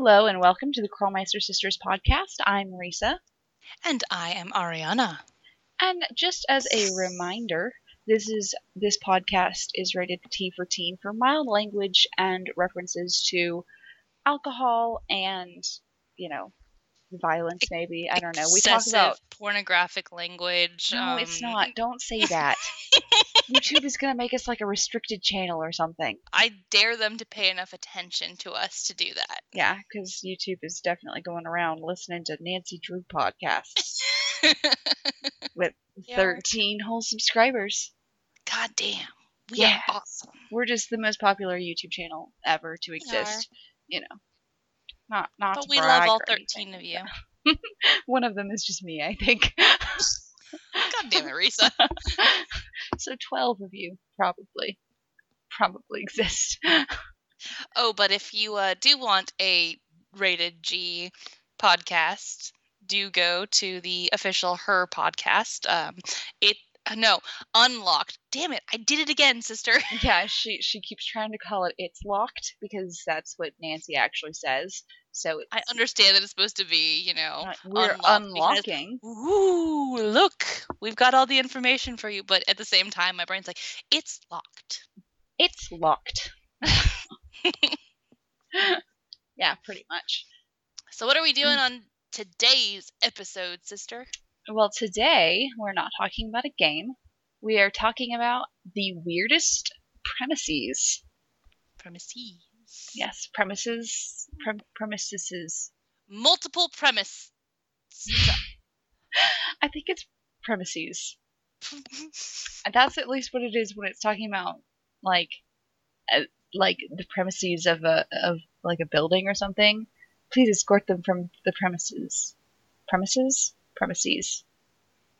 Hello and welcome to the Crawlmeister Sisters podcast. I'm Marisa. And I am Ariana. And just as a reminder, this is this podcast is rated T for teen for mild language and references to alcohol and, you know, violence maybe. I don't know. We talk about pornographic language. No, it's um, not. Don't say that. YouTube is going to make us like a restricted channel or something. I dare them to pay enough attention to us to do that. Yeah, because YouTube is definitely going around listening to Nancy Drew podcasts with are. 13 whole subscribers. God damn. We Yeah. are awesome. We're just the most popular YouTube channel ever to exist. You know, not not. But we love all 13 anything. of you. One of them is just me, I think. God damn it, Risa. so 12 of you probably probably exist. Oh, but if you uh, do want a rated G podcast, do go to the official Her podcast. Um, it no unlocked. Damn it! I did it again, sister. yeah, she she keeps trying to call it it's locked because that's what Nancy actually says. So it's I understand that it's supposed to be, you know, we're unlocking. ooh, look, we've got all the information for you. But at the same time, my brain's like, it's locked. It's locked. yeah, pretty much. So what are we doing Mm. on today's episode, sister? Well, today we're not talking about a game. We are talking about the weirdest premises. Premises. Yes, premises. Prem- premises. Multiple premise. I think it's premises. And That's at least what it is when it's talking about like, uh, like the premises of a of like a building or something. Please escort them from the premises. Premises. Premises.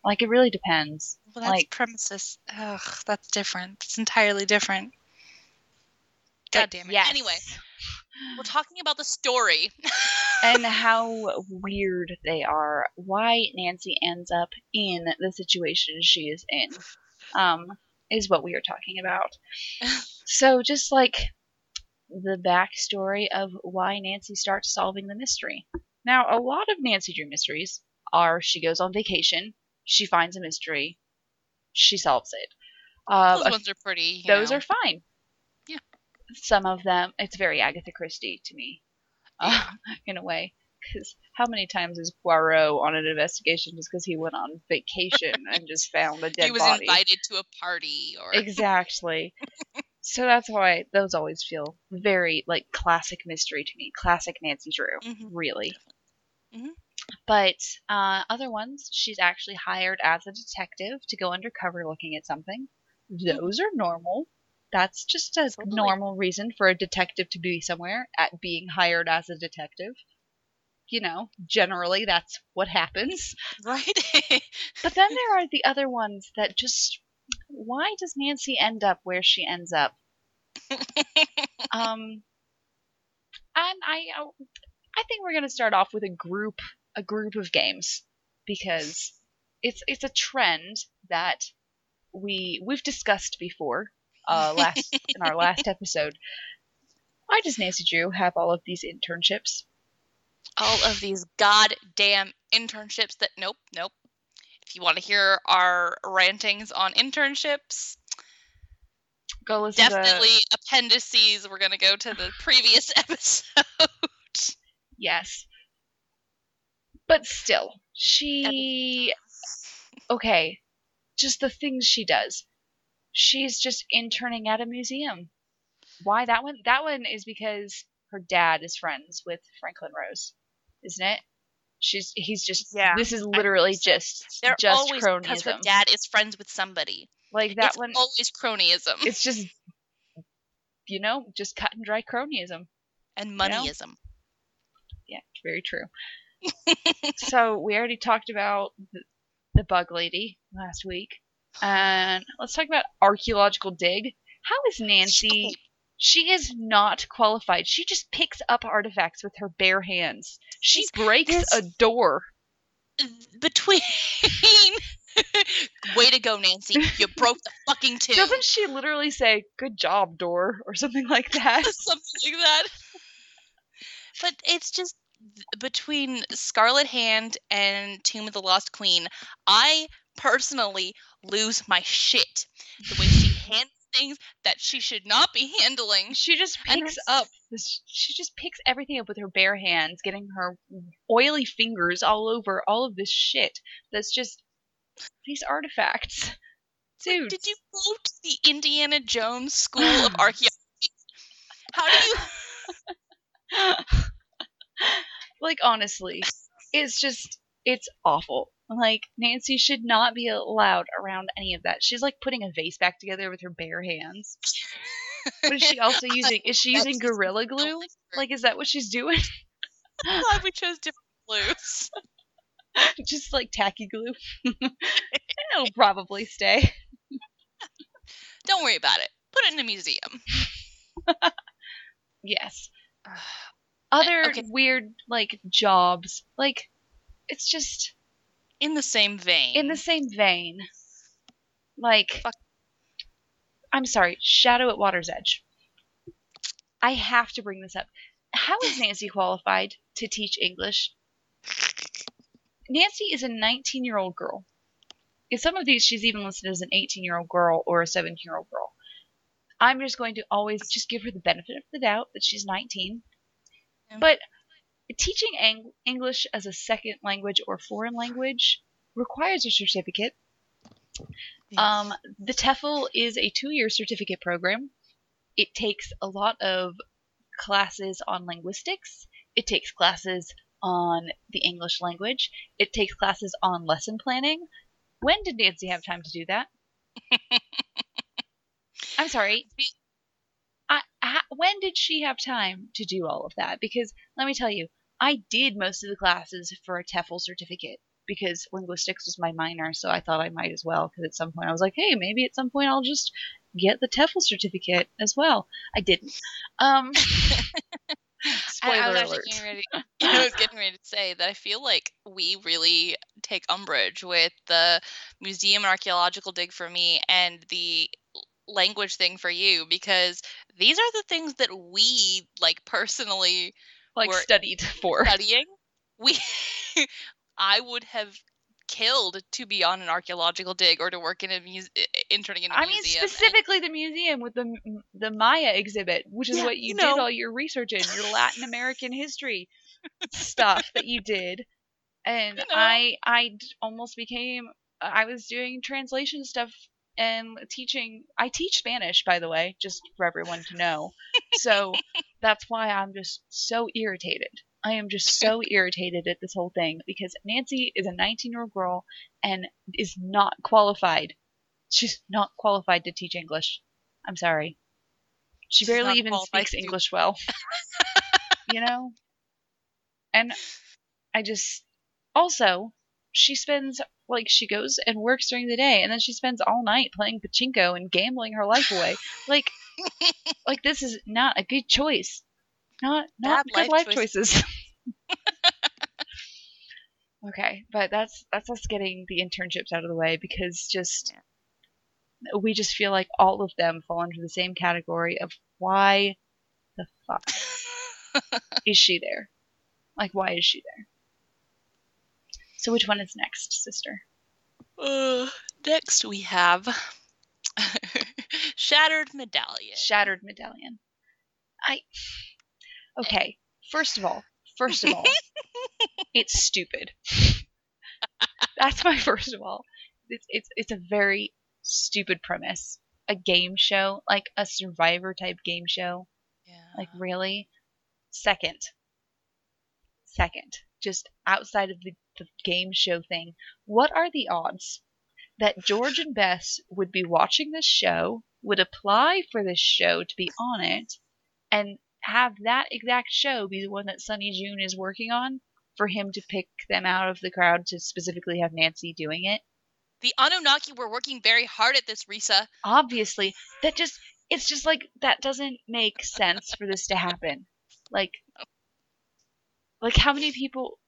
Like it really depends. well, that's like- premises. Ugh, that's different. It's entirely different. God damn it. yes. Anyway, we're talking about the story. and how weird they are. Why Nancy ends up in the situation she is in, um, is what we are talking about. So just like the backstory of why Nancy starts solving the mystery. Now, a lot of Nancy Drew mysteries are she goes on vacation, she finds a mystery, she solves it. Uh, Those ones are pretty. those know. are fine. Some of them, it's very Agatha Christie to me, uh, in a way. Because how many times is Poirot on an investigation just because he went on vacation and just found a dead body? he was body? invited to a party or Exactly. so that's why those always feel very like classic mystery to me. Classic Nancy Drew, Mhm. really. Mhm. But uh, other ones, she's actually hired as a detective to go undercover looking at something. Those are normal. That's just a Totally. normal reason for a detective to be somewhere at being hired as a detective. You know, generally that's what happens. right. But then there are the other ones that just why does Nancy end up where she ends up? um and I uh, I think we're going to start off with a group a group of games because it's it's a trend that we we've discussed before uh last in our last episode. Why does Nancy Drew have all of these internships? all of these goddamn internships that nope, nope. If you want to hear our rantings on internships, Go listen to definitely appendices. We're going to go to the previous episode. Yes. But still, she. Okay, just the things she does. She's just interning at a museum. Why that one? That one is because her dad is friends with Franklin Rose, isn't it? She's he's just Yeah, This is literally so. just They're just always because her dad is friends with somebody. like that it's one. always cronyism It's just you know just cut and dry cronyism. and know? moneyism. Yeah, very true. so we already talked about the, the bug lady last week, and let's talk about archaeological dig. How is Nancy? She is not qualified. She just picks up artifacts with her bare hands. She breaks this- a door. between. Way to go, Nancy! You broke the fucking two. Doesn't she literally say "Good job, door" or something like that? something like that. but it's just between Scarlet Hand and Tomb of the Lost Queen, I personally lose my shit. The way she handles things that she should not be handling. She just picks up this. She just picks everything up with her bare hands, getting her oily fingers all over all of this shit. That's just these artifacts. Dude, Did you go to the Indiana Jones School of Archaeology? How do you? like honestly, it's just it's awful. Like Nancy should not be allowed around any of that. She's like putting a vase back together with her bare hands. what is she also using? Is she using gorilla glue? Like, is that what she's doing? I'm glad we chose different glues. just like tacky glue. It'll probably stay. Don't worry about it. Put it in a museum. Yes. Other okay. weird like jobs. Like it's just In the same vein. in the same vein. Like Fuck. I'm sorry, Shadow at Water's Edge. I have to bring this up. How is Nancy qualified to teach English? Nancy is a 19 year old girl. In some of these, she's even listed as an 18 year old girl or a 17 year old girl. I'm just going to always just give her the benefit of the doubt that she's 19. Yeah. But teaching Ang- English as a second language or foreign language requires a certificate. Um, the TEFL is a two year certificate program. It takes a lot of classes on linguistics, it takes classes on the English language, it takes classes on lesson planning. When did Nancy have time to do that? I'm sorry. Be- I, when did she have time to do all of that? Because let me tell you, I did most of the classes for a TEFL certificate because linguistics was my minor, so I thought I might as well. Because at some point I was like, hey, maybe at some point I'll just get the TEFL certificate as well. I didn't. Um, spoiler I, I was alert. getting ready. I was getting ready to say that I feel like we really take umbrage with the museum and archaeological dig for me and the language thing for you because these are the things that we like personally Like were studied for. studying. We, I would have killed to be on an archaeological dig or to work in a muse- interning in a I mean, museum. and- specifically the museum with the the Maya exhibit, which is Yeah, what you, did all your research in, your Latin American history stuff that you did, and You know. I I almost became I was doing translation stuff and teaching. I teach Spanish, by the way, just for everyone to know. So that's why I'm just so irritated. I am just so irritated at this whole thing because Nancy is a 19 year old girl and is not qualified. She's not qualified to teach English. I'm sorry. She She's barely even speaks to- English well. you know? And I just. Also, she spends. Like, she goes and works during the day, and then she spends all night playing pachinko and gambling her life away. Like, like this is not a good choice. Not not Bad good life life, choices. choices. okay, but that's that's us getting the internships out of the way because just we just feel like all of them fall under the same category of why the fuck is she there? Like why is she there? So which one is next, sister? Uh, next we have Shattered Medallion. Shattered medallion. I Okay, first of all, first of all, it's stupid. That's my first of all. It's it's it's a very stupid premise. A game show, like a survivor type game show. yeah. Like really? Second. Second. Just outside of the, the game show thing, what are the odds that George and Bess would be watching this show, would apply for this show to be on it, and have that exact show be the one that Sonny Joon is working on for him to pick them out of the crowd to specifically have Nancy doing it? the Anunnaki were working very hard at this, Risa. obviously that just it's just like that doesn't make sense for this to happen like like how many people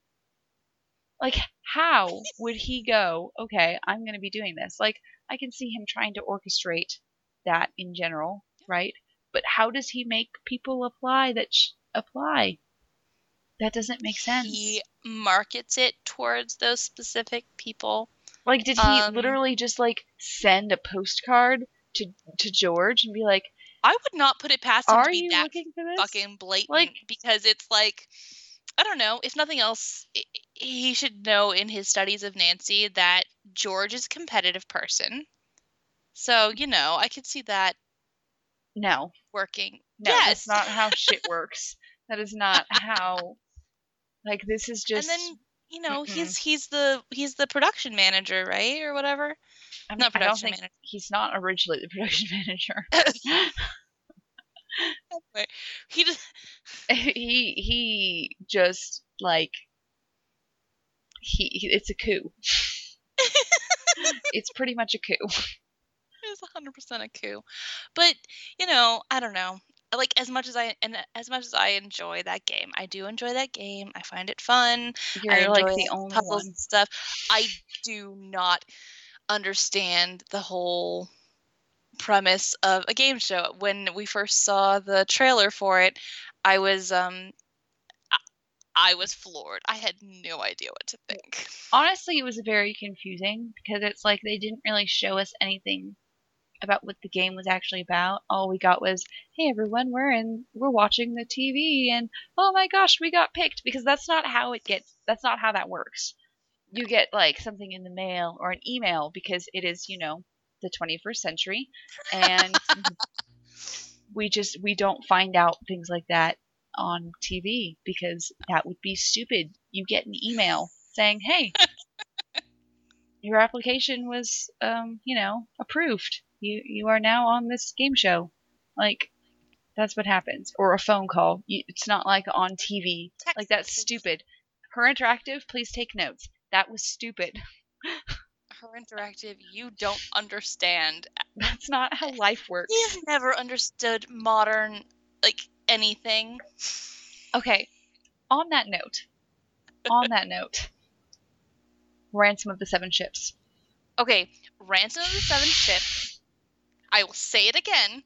like how would he go okay i'm going to be doing this like i can see him trying to orchestrate that in general right but how does he make people apply that sh- apply That doesn't make sense. he markets it towards those specific people. Like, did he Um, literally just like send a postcard to to George and be like, I would not put it past him "Are to be that looking for this?" fucking blatant Like- because it's like I don't know, if nothing else i- i- he should know in his studies of Nancy that George is a competitive person. So, you know, I could see that No, working. no, yes. that's not how shit works. That is not how. Like, this is just. and then, you know, Mm-mm. he's he's the he's the production manager, right? Or whatever. I, mean, not I don't production think manager. he's not originally the production manager. he just, he he just like he, he it's a coup. it's pretty much a coup. It's 100% a coup. But, you know, I don't know. Like as much as I and as much as I enjoy that game, I do enjoy that game. I find it fun. I You're enjoy like the only puzzles one. and stuff. I do not understand the whole premise of a game show. When we first saw the trailer for it, I was um I, was floored. I had no idea what to think. Honestly, it was very confusing because it's like they didn't really show us anything about what the game was actually about. All we got was, "Hey everyone, we're in we're watching the TV and oh my gosh, we got picked." Because that's not how it gets that's not how that works. You get like something in the mail or an email because it is, you know, the 21st century and we just we don't find out things like that on TV because that would be stupid. You get an email saying, "Hey, your application was, um, you know, approved. You you are now on this game show." Like, that's what happens. Or a phone call. You, it's not like on TV. Like that's Text stupid. Her interactive, please take notes. That was stupid. Her interactive, you don't understand. That's not how life works. You've never understood modern like anything. Okay. On that note, on that note, Ransom of the Seven Ships. Okay, Ransom of the Seven Ships, I will say it again,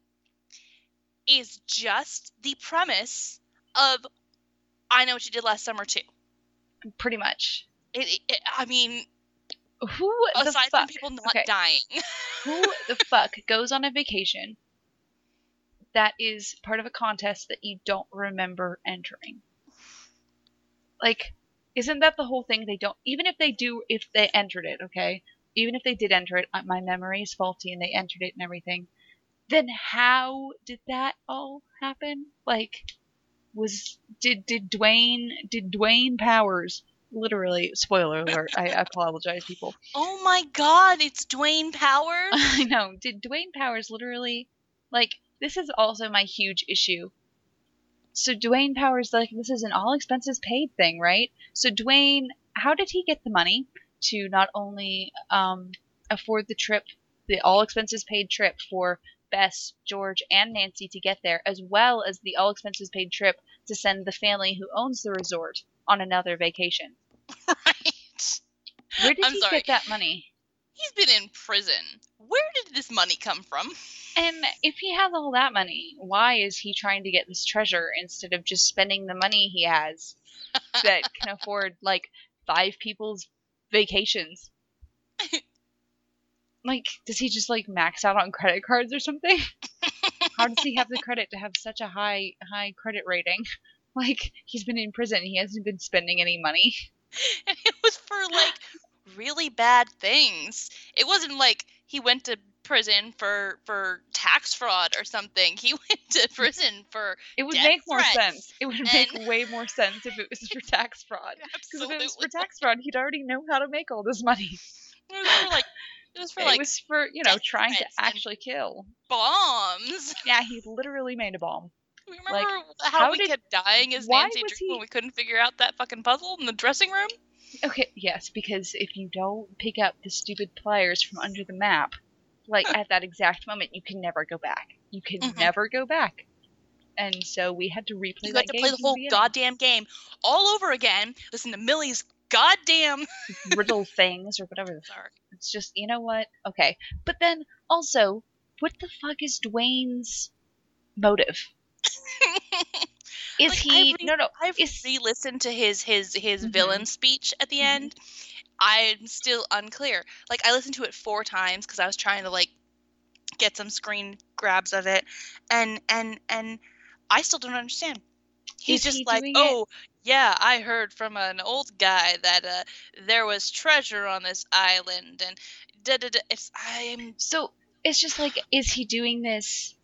is just the premise of I Know What You Did Last Summer too. Pretty much. It, it, I mean, Who aside from people not okay. dying. Who the fuck goes on a vacation that is part of a contest that you don't remember entering? Like, isn't that the whole thing? They don't, even if they do, if they entered it, okay? Even if they did enter it, uh, my memory is faulty and they entered it and everything. Then how did that all happen? Like, was did did Dwayne did Dwayne Powers literally spoiler alert? I apologize, people. oh my god, it's Dwayne Powers. I know. Did Dwayne Powers literally like this is also my huge issue. So Dwayne Powers like this is an all expenses paid thing, right? So Dwayne, how did he get the money to not only um, afford the trip, the all expenses paid trip for Bess, George, and Nancy to get there, as well as the all expenses paid trip to send the family who owns the resort on another vacation? right. Where did I'm he sorry. get that money? He's been in prison. Where did this money come from? And if he has all that money, why is he trying to get this treasure instead of just spending the money he has that can afford like five people's vacations? Like, does he just like max out on credit cards or something? How does he have the credit to have such a high high credit rating? Like, he's been in prison, he hasn't been spending any money. and it was for like really bad things. It wasn't like he went to prison for for tax fraud or something. He went to prison for It would make more threats sense. It would make way more sense if it was for tax fraud. Because if it was for tax fraud, he'd already know how to make all this money. It was for like it was for like it was for you know trying to actually kill. bombs. Yeah, he literally made a bomb. We Remember how, how we did- kept dying as Nancy Drew he- when we couldn't figure out that fucking puzzle in the dressing room? Okay, yes, because if you don't pick up the stupid pliers from under the map, like at that exact moment, you can never go back. You can Mhm. never go back. And so we had to replay You had to play the whole beginning. goddamn game all over again. Listen to Millie's goddamn. riddle things or whatever. the fuck. It's just you know what? Okay, but then also, what the fuck is Dwayne's motive? Is Like, he? Re- no, no. I've Is re-listened to his his his Mhm. villain speech at the Mhm. end. I'm still unclear. Like I listened to it four times because I was trying to like get some screen grabs of it, and and and I still don't understand. He's Is just he like, doing it- oh yeah, I heard from an old guy that uh, there was treasure on this island, and da da da. It's I'm so? It's just like, is he doing this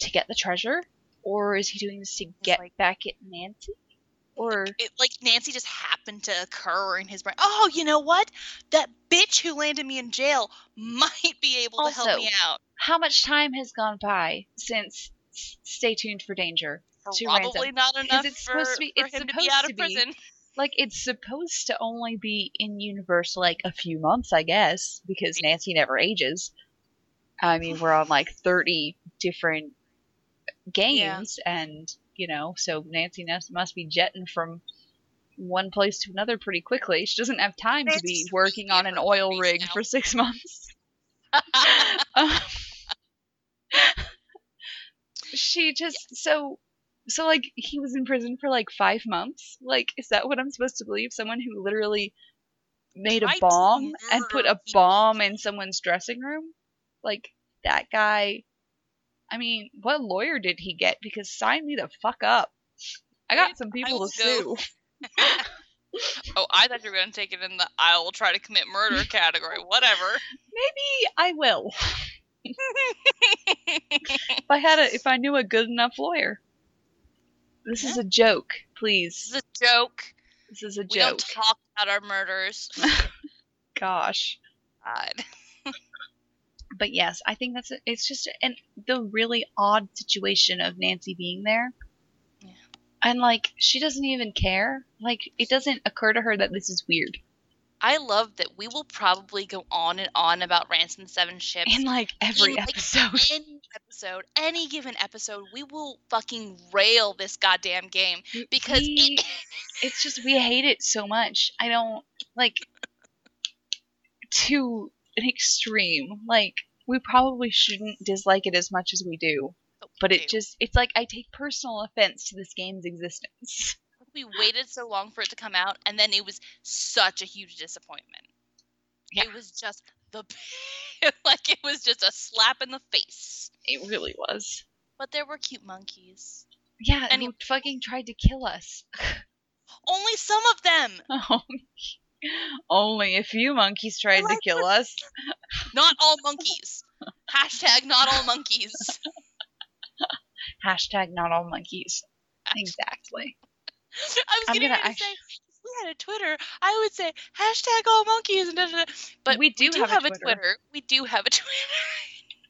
to get the treasure, or is he doing this to get like- back at Nancy, or it, like Nancy just happened to occur in his brain. Oh, you know what? That bitch who landed me in jail might be able to help me out. how much time has gone by since Stay tuned for danger? Probably not enough it's for, supposed to be- it's him to be supposed out to of be. prison. Like it's supposed to only be in universe like a few months, I guess, because Nancy never ages. I mean, we're on like thirty different games, and you know, so Nancy must must be jetting from one place to another pretty quickly. She doesn't have time to be working on an oil rig for six months. Um, she just so so like he was in prison for like five months. Like, is that what I'm supposed to believe? Someone who literally made a bomb and put a bomb in someone's dressing room? Like that guy. I mean, what lawyer did he get? Because sign me the fuck up. I got some people to go- sue. oh, I thought you were gonna take it in the I will try to commit murder category. Whatever. Maybe I will. If I had a, if I knew a good enough lawyer. This is a joke, please. this is a joke. This is a joke. We don't talk about our murders. Gosh. God. But yes, I think that's it's just and the really odd situation of Nancy being there. Yeah. And like she doesn't even care. Like it doesn't occur to her that this is weird. I love that we will probably go on and on about Ransom the Seven Ships In like every in, like, episode. any episode, any given episode, we will fucking rail this goddamn game because We- it, it's just we hate it so much. I don't like to an extreme. Like we probably shouldn't dislike it as much as we do. But it just it's like I take personal offense to this game's existence. we waited so long for it to come out, and then it was such a huge disappointment. Yeah. It was just the like it was just a slap in the face. It really was. But there were cute monkeys. Yeah, And he fucking tried to kill us. Only some of them. Oh, Only a few monkeys tried to kill us. Not all monkeys. Hashtag not all monkeys. Hashtag not all monkeys. Exactly. I was I'm gonna to say, if we had a Twitter, I would say hashtag all monkeys. And da, da, da. But We do have a Twitter. Twitter. We do have a Twitter.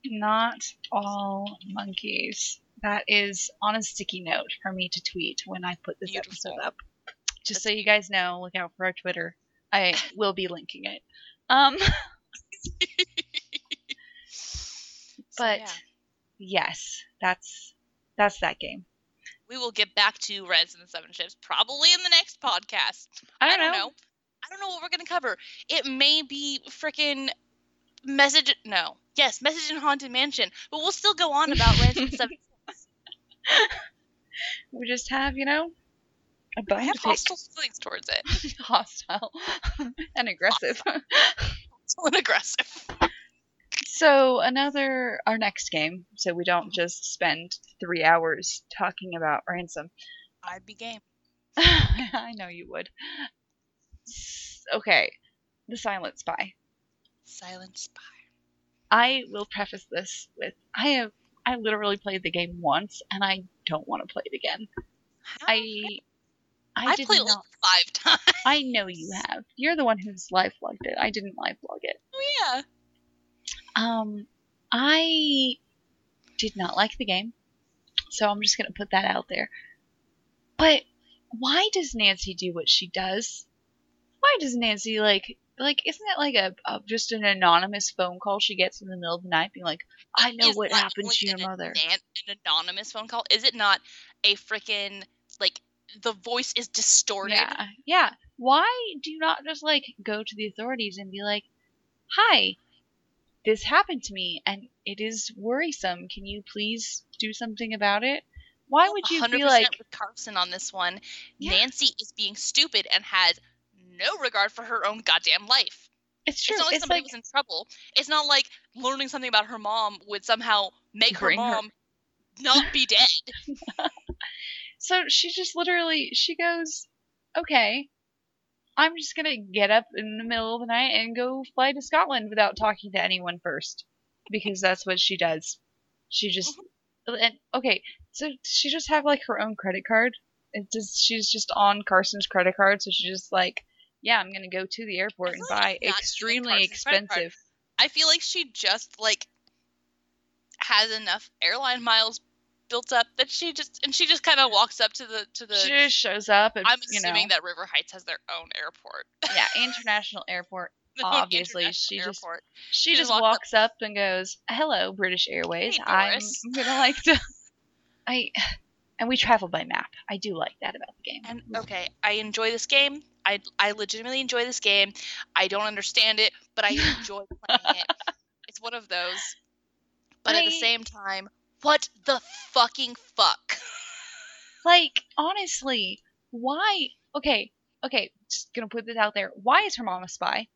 Not all monkeys. That is on a sticky note for me to tweet when I put this Beautiful. episode up. Just That's so you guys know, look out for our Twitter. I will be linking it. Um, But- yeah. yes, that's that's that game. we will get back to Ransom the Seven Ships probably in the next podcast. I I don't, don't know. know. I don't know what we're gonna cover. It may be freaking message. No, yes, message in haunted mansion, but we'll still go on about Ransom the Seven. Ships. We just have, you know, a I have hostile feelings towards it. hostile and aggressive. Hostile and aggressive. so another our next game, so we don't just spend three hours talking about ransom. I'd be game. I know you would. Okay, the Silent Spy. Silent spy. I will preface this with I have I literally played the game once and I don't want to play it again. How? I I, I played it not. like five times. I know you have. You're the one who's live logged it. I didn't live log it. Oh, yeah. Um, I did not like the game, so I'm just gonna put that out there. But why does Nancy do what she does? Why does Nancy like like? Isn't it like a, a just an anonymous phone call she gets in the middle of the night, being like, "I know Is what happened to your mother." An anonymous phone call. Is it not a freaking like the voice is distorted? Yeah, yeah. Why do you not just like go to the authorities and be like, "Hi, this happened to me and it is worrisome. Can you please do something about it?" Why would you 100% be like, with Carson on this one? Yeah. Nancy is being stupid and has no regard for her own goddamn life. it's true. It's not like It's somebody like, was in trouble. It's not like learning something about her mom would somehow make her Bring her- mom not be dead. so she just literally, she goes, okay, I'm just gonna get up in the middle of the night and go fly to Scotland without talking to anyone first. Because that's what she does. She just, mm-hmm. and, okay, so does she just have like her own credit card? It just, she's just on Carson's credit card, so she's just like, yeah, I'm gonna go to the airport and like buy it's not even extremely Carson's credit card. expensive. I feel like she just like has enough airline miles built up that she just and she just kind of walks up to the to the. She just shows up. And, I'm you know, assuming that River Heights has their own airport. yeah, international airport. Obviously, she just- She, She just walks up. and goes, "Hello, British Airways. Hey, I'm Doris." gonna like to." I and we travel by map. I do like that about the game. And okay, I enjoy this game. I I legitimately enjoy this game. I don't understand it, but I enjoy playing it. It's one of those. But at the same time, what the fucking fuck? Like honestly, why? Okay, okay. Just gonna put this out there. Why is her mom a spy?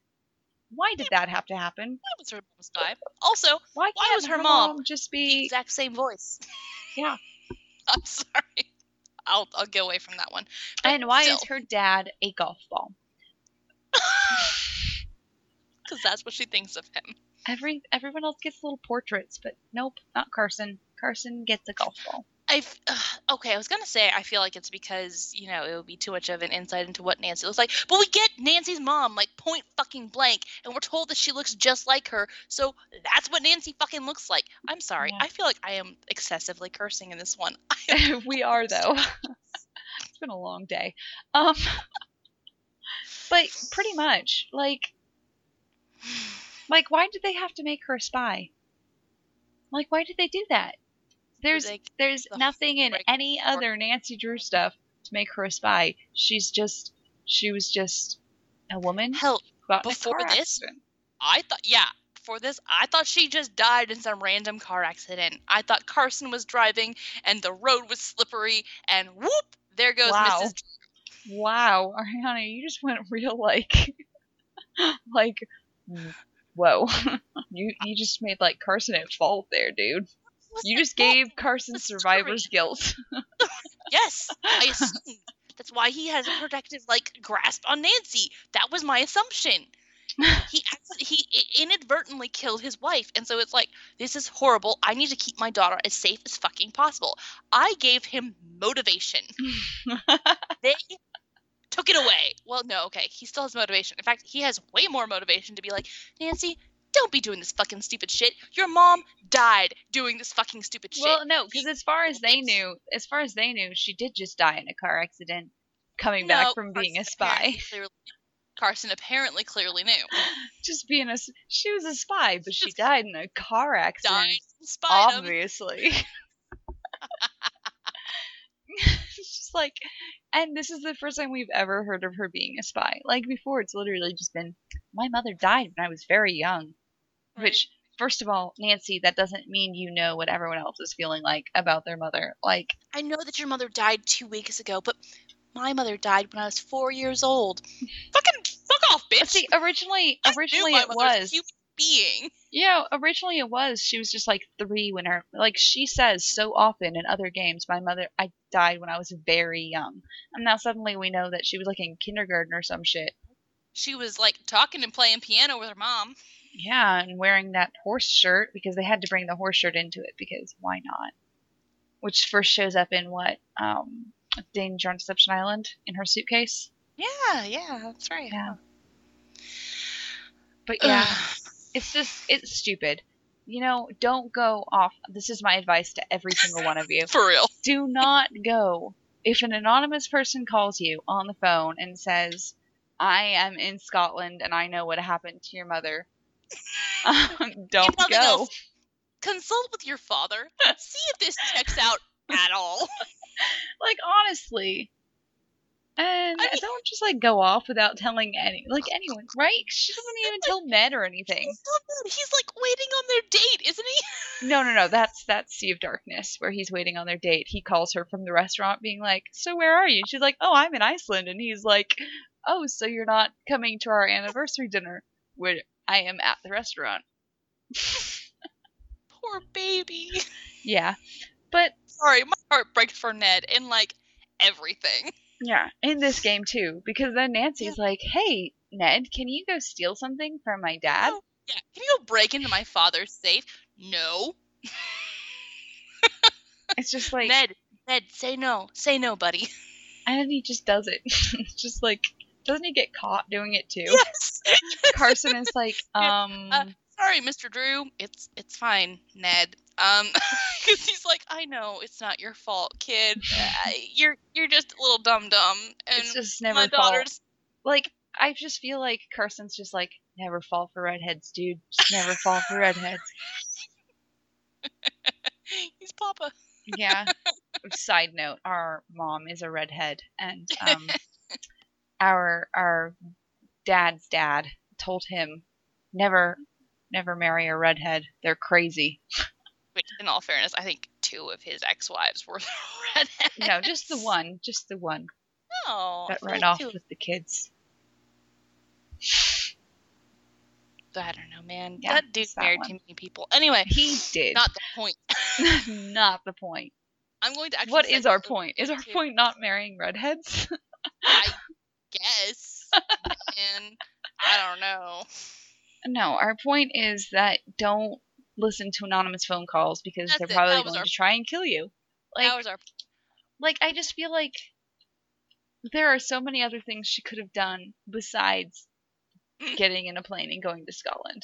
Why did that have to happen? Why was her mom a spy? Also, Why Why can't was her mom just the be? exact same voice. Yeah. I'm sorry. I'll I'll get away from that one. But And why still, is her dad a golf ball? Because that's what she thinks of him. Every everyone else gets little portraits, but nope, not Carson. Carson gets a golf ball. I okay. I was gonna say I feel like it's because you know it would be too much of an insight into what Nancy looks like, but we get Nancy's mom like point fucking blank, and we're told that she looks just like her. So that's what Nancy fucking looks like. I'm sorry. Yeah. I feel like I am excessively cursing in this one. we are though. it's been a long day. Um but pretty much like like why did they have to make her a spy? Like why did they do that? There's Like, there's the nothing in any other Nancy Drew stuff to make her a spy. She's just she was just a woman hell, who got in a before this, accident. I thought yeah. For this, I thought she just died in some random car accident. I thought Carson was driving and the road was slippery, and whoop, there goes Wow. Mrs. Wow, Ariana, you just went real like like whoa. you you just made like Carson at fault there, dude. You just gave Carson survivor's guilt. Yes, I assumed. That's why he has a protective like grasp on Nancy. That was my assumption. He he inadvertently killed his wife, and so it's like this is horrible. I need to keep my daughter as safe as fucking possible. I gave him motivation. They took it away. Well, no, okay, he still has motivation. In fact, he has way more motivation to be like Nancy. Don't be doing this fucking stupid shit. Your mom died doing this fucking stupid shit. well, no, because as far as they knew, as far as they knew, she did just die in a car accident, coming back No, from being a spy. clearly- Carson apparently clearly knew. just being a she was a spy, but she Just died in a car accident. Died in spite obviously. it's just like, and this is the first time we've ever heard of her being a spy. Like before, it's literally just been, my mother died when I was very young. Right. Which, first of all, Nancy, that doesn't mean you know what everyone else is feeling like about their mother. Like, I know that your mother died two weeks ago, but my mother died when I was four years old. Fucking fuck off, bitch. see, originally, I knew originally my it mother a was. human being. Yeah, originally it was. She was just like three when her like she says so often in other games, my mother I died when I was very young. And now suddenly we know that she was like in kindergarten or some shit. She was like talking and playing piano with her mom. Yeah, and wearing that horse shirt because they had to bring the horse shirt into it because why not? Which first shows up in what? Um Danger on Deception Island in her suitcase. Yeah, yeah, that's right. Yeah. But yeah, it's just it's stupid. You know, don't go off. This is my advice to every single one of you. For real. do not go. If an anonymous person calls you on the phone and says, I am in Scotland and I know what happened to your mother, um, don't go. else. Consult with your father. See if this checks out at all. Like, honestly. And I mean- don't just like go off without telling any like anyone, right? She doesn't even tell Ned or anything. He's. He's like waiting on their date, isn't he? No, no, no. That's that's Sea of Darkness, where he's waiting on their date. He calls her from the restaurant, being like, "So where are you?" She's like, "Oh, I'm in Iceland," and he's like, "Oh, so you're not coming to our anniversary dinner?" Where I am at the restaurant. Poor baby. Yeah, but Sorry, my heart breaks for Ned in like everything. yeah, in this game too, because then Nancy's like, "Hey, Ned, can you go steal something from my dad?" No. Yeah. Can you go break into my father's safe? No. It's just like, Ned, Ned, say no. Say no, buddy. and then he just does it. It's just like, doesn't he get caught doing it too? Yes. Carson is like, um, uh, Sorry, Mr. Drew. It's it's fine, Ned. Um, because he's like, I know it's not your fault, kid. Uh, you're you're just a little dumb dumb, and it's just never my daughter's Like, I just feel like Carson's just like, never fall for redheads, dude. Just never fall for redheads. he's Papa. Yeah. Side note: Our mom is a redhead, and um, our our dad's dad told him never never marry a redhead. They're crazy. Which, in all fairness, I think two of his ex-wives were redheads. No, just the one, just the one I that ran off two- with the kids. I don't know, man. Yeah, that dude that married one. too many people. Anyway, He did. not the point. not the point. I'm going to actually. What is our point? Is our point not marrying redheads? I guess. and I don't know. no, our point is that don't listen to anonymous phone calls because That's they're it. probably going our- to try and kill you. Like, that was our. like I just feel like there are so many other things she could have done besides getting in a plane and going to Scotland.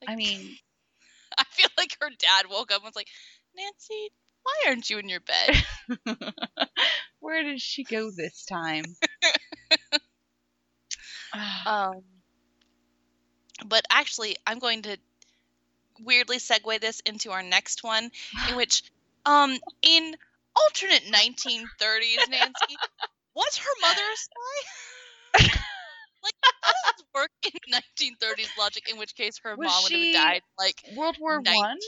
Like, I mean, I feel like her dad woke up and was like, Nancy, why aren't you in your bed? where did she go this time? Um, but actually, I'm going to weirdly segue this into our next one, in which, um, in alternate 1930s, Nancy, was her mother a spy? like, how does this work in 1930s logic? In which case, her Was mom would have died like World War One.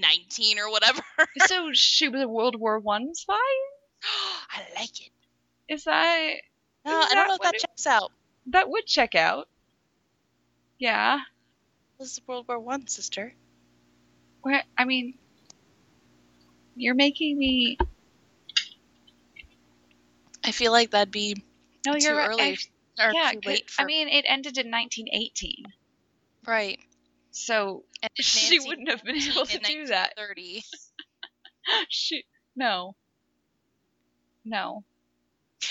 1919 or whatever. So she was a World War One spy. I like it. Is that No, Is I don't that know if that it- checks out. that would check out? Yeah. This is World War One, sister. Where I mean, you're making me. I feel like that'd be No, too you're early I- or yeah, too 'cause- late for I mean, it ended in 1918, right. So And she wouldn't have been able to do that. 1930, She no. No.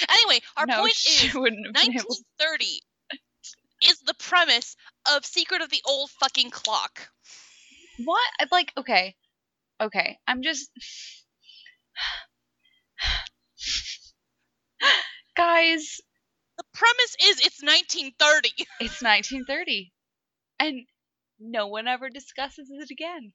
Anyway, our no, point she is wouldn't have been able. 1930 is the premise of Secret of the Old Fucking Clock. what? Uh, like, okay, okay. I'm just. Guys, The premise is it's 1930. it's 1930, and no one ever discusses it again.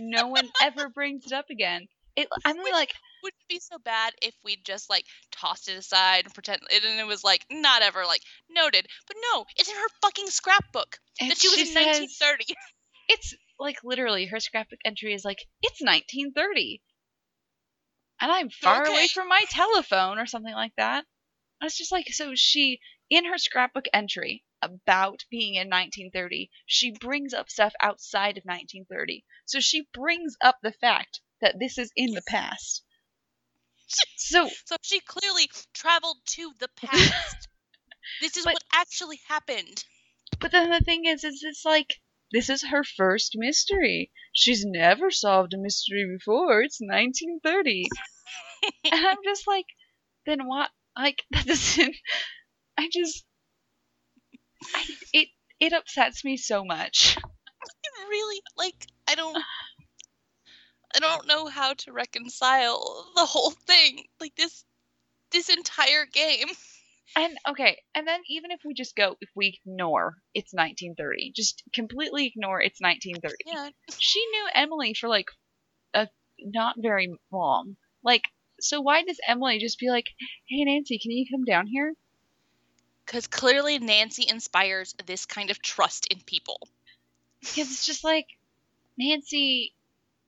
No one ever brings it up again. It. I'm Which- like, Wouldn't it be so bad if we just like tossed it aside and pretend it and it was like not ever like noted. But no, it's in her fucking scrapbook that she was in says- 1930. it's like literally her scrapbook entry is like it's 1930 and i'm far away from my telephone or something like that and it's just like so she in her scrapbook entry about being in 1930 she brings up stuff outside of 1930 so she brings up the fact that this is in the past so So she clearly traveled to the past. this is But- what actually happened. but then the thing is is it's like this is her first mystery she's never solved a mystery before it's 1930 and I'm just like, then what? Like that doesn't. I just, I, it it upsets me so much. It really like I don't I don't know how to reconcile the whole thing. Like this this entire game. And okay, and then even if we just go, if we ignore it's 1930, just completely ignore it's 1930. Yeah. She knew Emily for like a not very long. Like so why does Emily just be like, "Hey Nancy, can you come down here?" Because clearly Nancy inspires this kind of trust in people. Because it's just like Nancy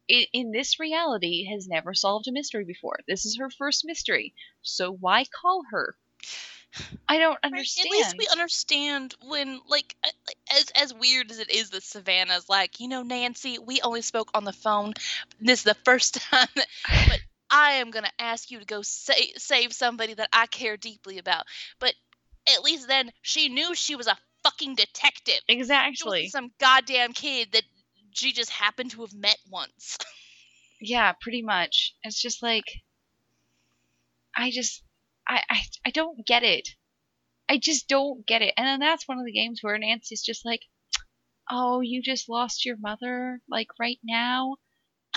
in, in this reality has never solved a mystery before. This is her first mystery. So why call her? I don't understand. At least we understand when, like, as as weird as it is that Savannah's like, you know, Nancy, we only spoke on the phone. This is the first time, that, but I am gonna ask you to go sa- save somebody that I care deeply about. But at least then she knew she was a fucking detective. Exactly. some goddamn kid that she just happened to have met once. Yeah, pretty much. It's just like I just I, I I don't get it. I just don't get it. And then that's one of the games where Nancy's just like, "Oh, you just lost your mother like right now?"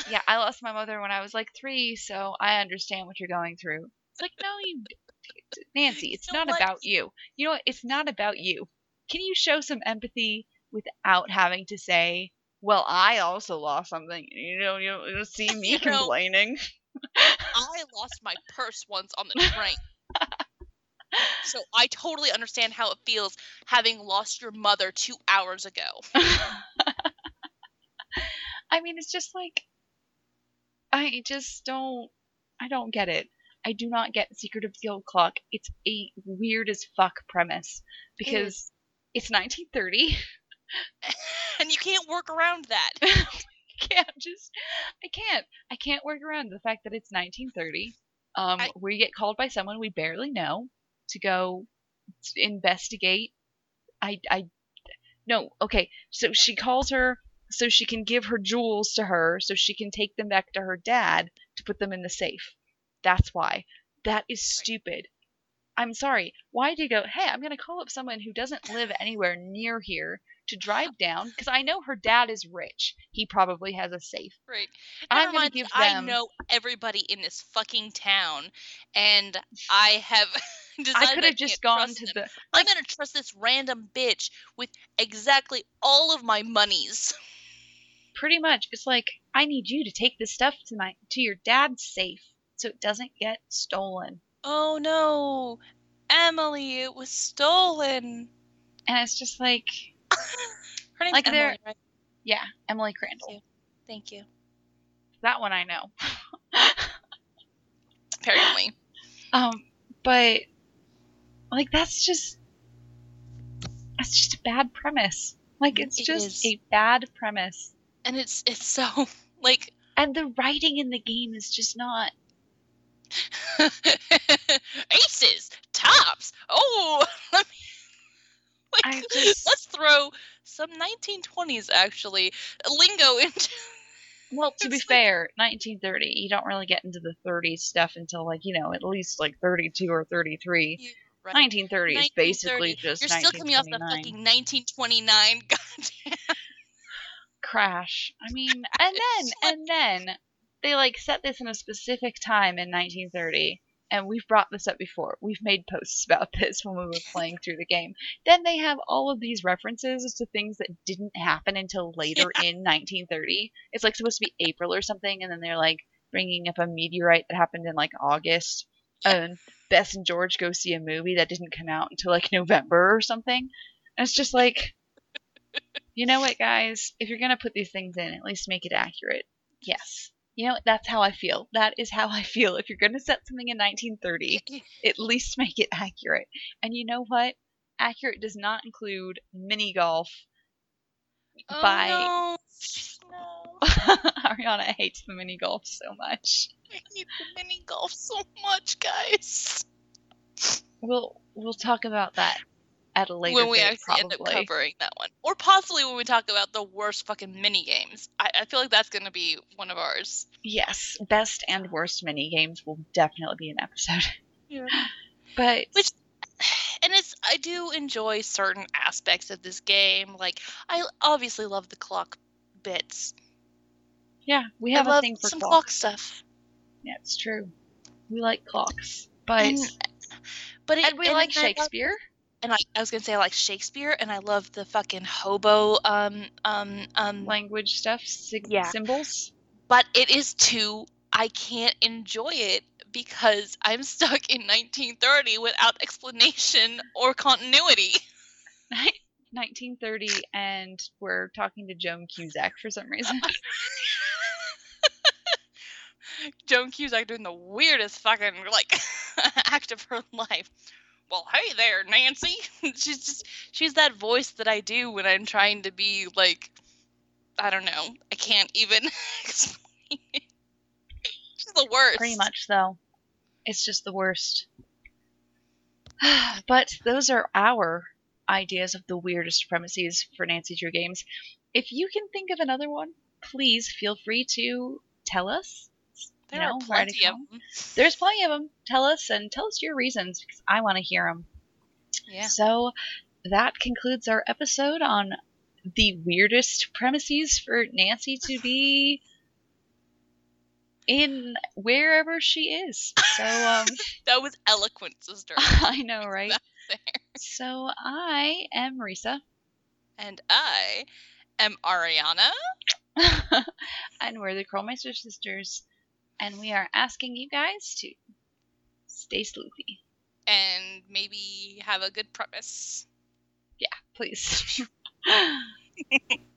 Yeah, I lost my mother when I was like 3, so I understand what you're going through. It's like, "No, you Nancy, it's know not about you. You know what? It's not about you. Can you show some empathy without having to say, "Well, I also lost something." You know, you don't, see me You know, complaining. I lost my purse once on the train. So I totally understand how it feels having lost your mother two hours ago. I mean, it's just like I just don't I don't get it. I do not get Secret of the Old Clock. It's a weird as fuck premise because it's 1930. and you can't work around that. I can't just I can't I can't work around the fact that it's 1930. Um, I- we get called by someone we barely know to go investigate. I I no okay. So she calls her so she can give her jewels to her so she can take them back to her dad to put them in the safe. That's why. That is stupid. I'm sorry. Why do you go, hey, I'm going to call up someone who doesn't live anywhere near here to drive down? Because I know her dad is rich. He probably has a safe. Right. I'm gonna mind, give I know everybody in this fucking town, and I have I could have just gone to them. the. I'm gonna trust this random bitch with exactly all of my monies. Pretty much. It's like, I need you to take this stuff to my to your dad's safe so it doesn't get stolen. Oh no, Emily, it was stolen. And it's just like, Her name's Like Emily, right? yeah, Emily Crandall. Thank Thank you. That one I know. Apparently. Um, but like that's just that's just a bad premise. Like it's It just is. a bad premise. And it's it's so like And the writing in the game is just not aces, tops. Oh, let me. Like, just- let's throw some 1920s actually lingo into. well, to be like- fair, 1930, you don't really get into the 30s stuff until like, you know, at least like 32 or 33. You- right. 1930 is basically just You're still coming off the fucking 1929. Goddamn. crash. I mean, and then and then they like set this in a specific time in 1930, and we've brought this up before. We've made posts about this when we were playing through the game. Then they have all of these references to things that didn't happen until later in 1930. It's like supposed to be April or something, and then they're like bringing up a meteorite that happened in like August. And Bess and George go see a movie that didn't come out until like November or something. And it's just like, you know what, guys? If you're gonna put these things in, at least make it accurate. Yes. You know, that's how I feel. That is how I feel. If you're gonna set something in 1930, at least make it accurate. And you know what? Accurate does not include mini golf. Oh, By no. No. Ariana hates the mini golf so much. I hate the mini golf so much, guys. We'll we'll talk about that at a later when we date, actually end up covering that one, or possibly when we talk about the worst fucking mini games. I, I feel like that's gonna be one of ours. Yes, best and worst mini games will definitely be an episode. Yeah. But Which and it's I do enjoy certain aspects of this game. Like I obviously love the clock bits. yeah, we I have a thing for some clocks. clock stuff. Yeah, it's true. We like clocks, but And, but it, and we like I love- Shakespeare. And I, I was gonna say I like Shakespeare, and I love the fucking hobo um um um. language stuff, sig- Yeah. symbols. but it is too. I can't enjoy it because I'm stuck in 1930 without explanation or continuity. 1930, and we're talking to Joan Cusack for some reason. Joan Cusack doing the weirdest fucking like act of her life. Well, hey there, Nancy. she's just she's that voice that I do when I'm trying to be like I don't know. I can't even. She's the worst. Pretty much, though. It's just the worst. but those are our ideas of the weirdest premises for Nancy Drew games. If you can think of another one, please feel free to tell us. There you know, write plenty of them. There's plenty of them. Tell us and tell us your reasons because I want to hear them. Yeah. So that concludes our episode on the weirdest premises for Nancy to be in wherever she is. So um, That was eloquent, sister. I know, right? So I am Marisa, And I am Ariana. and we're the Curlmeister sisters, and we are asking you guys to stay sleepy and maybe have a good premise. Yeah, please.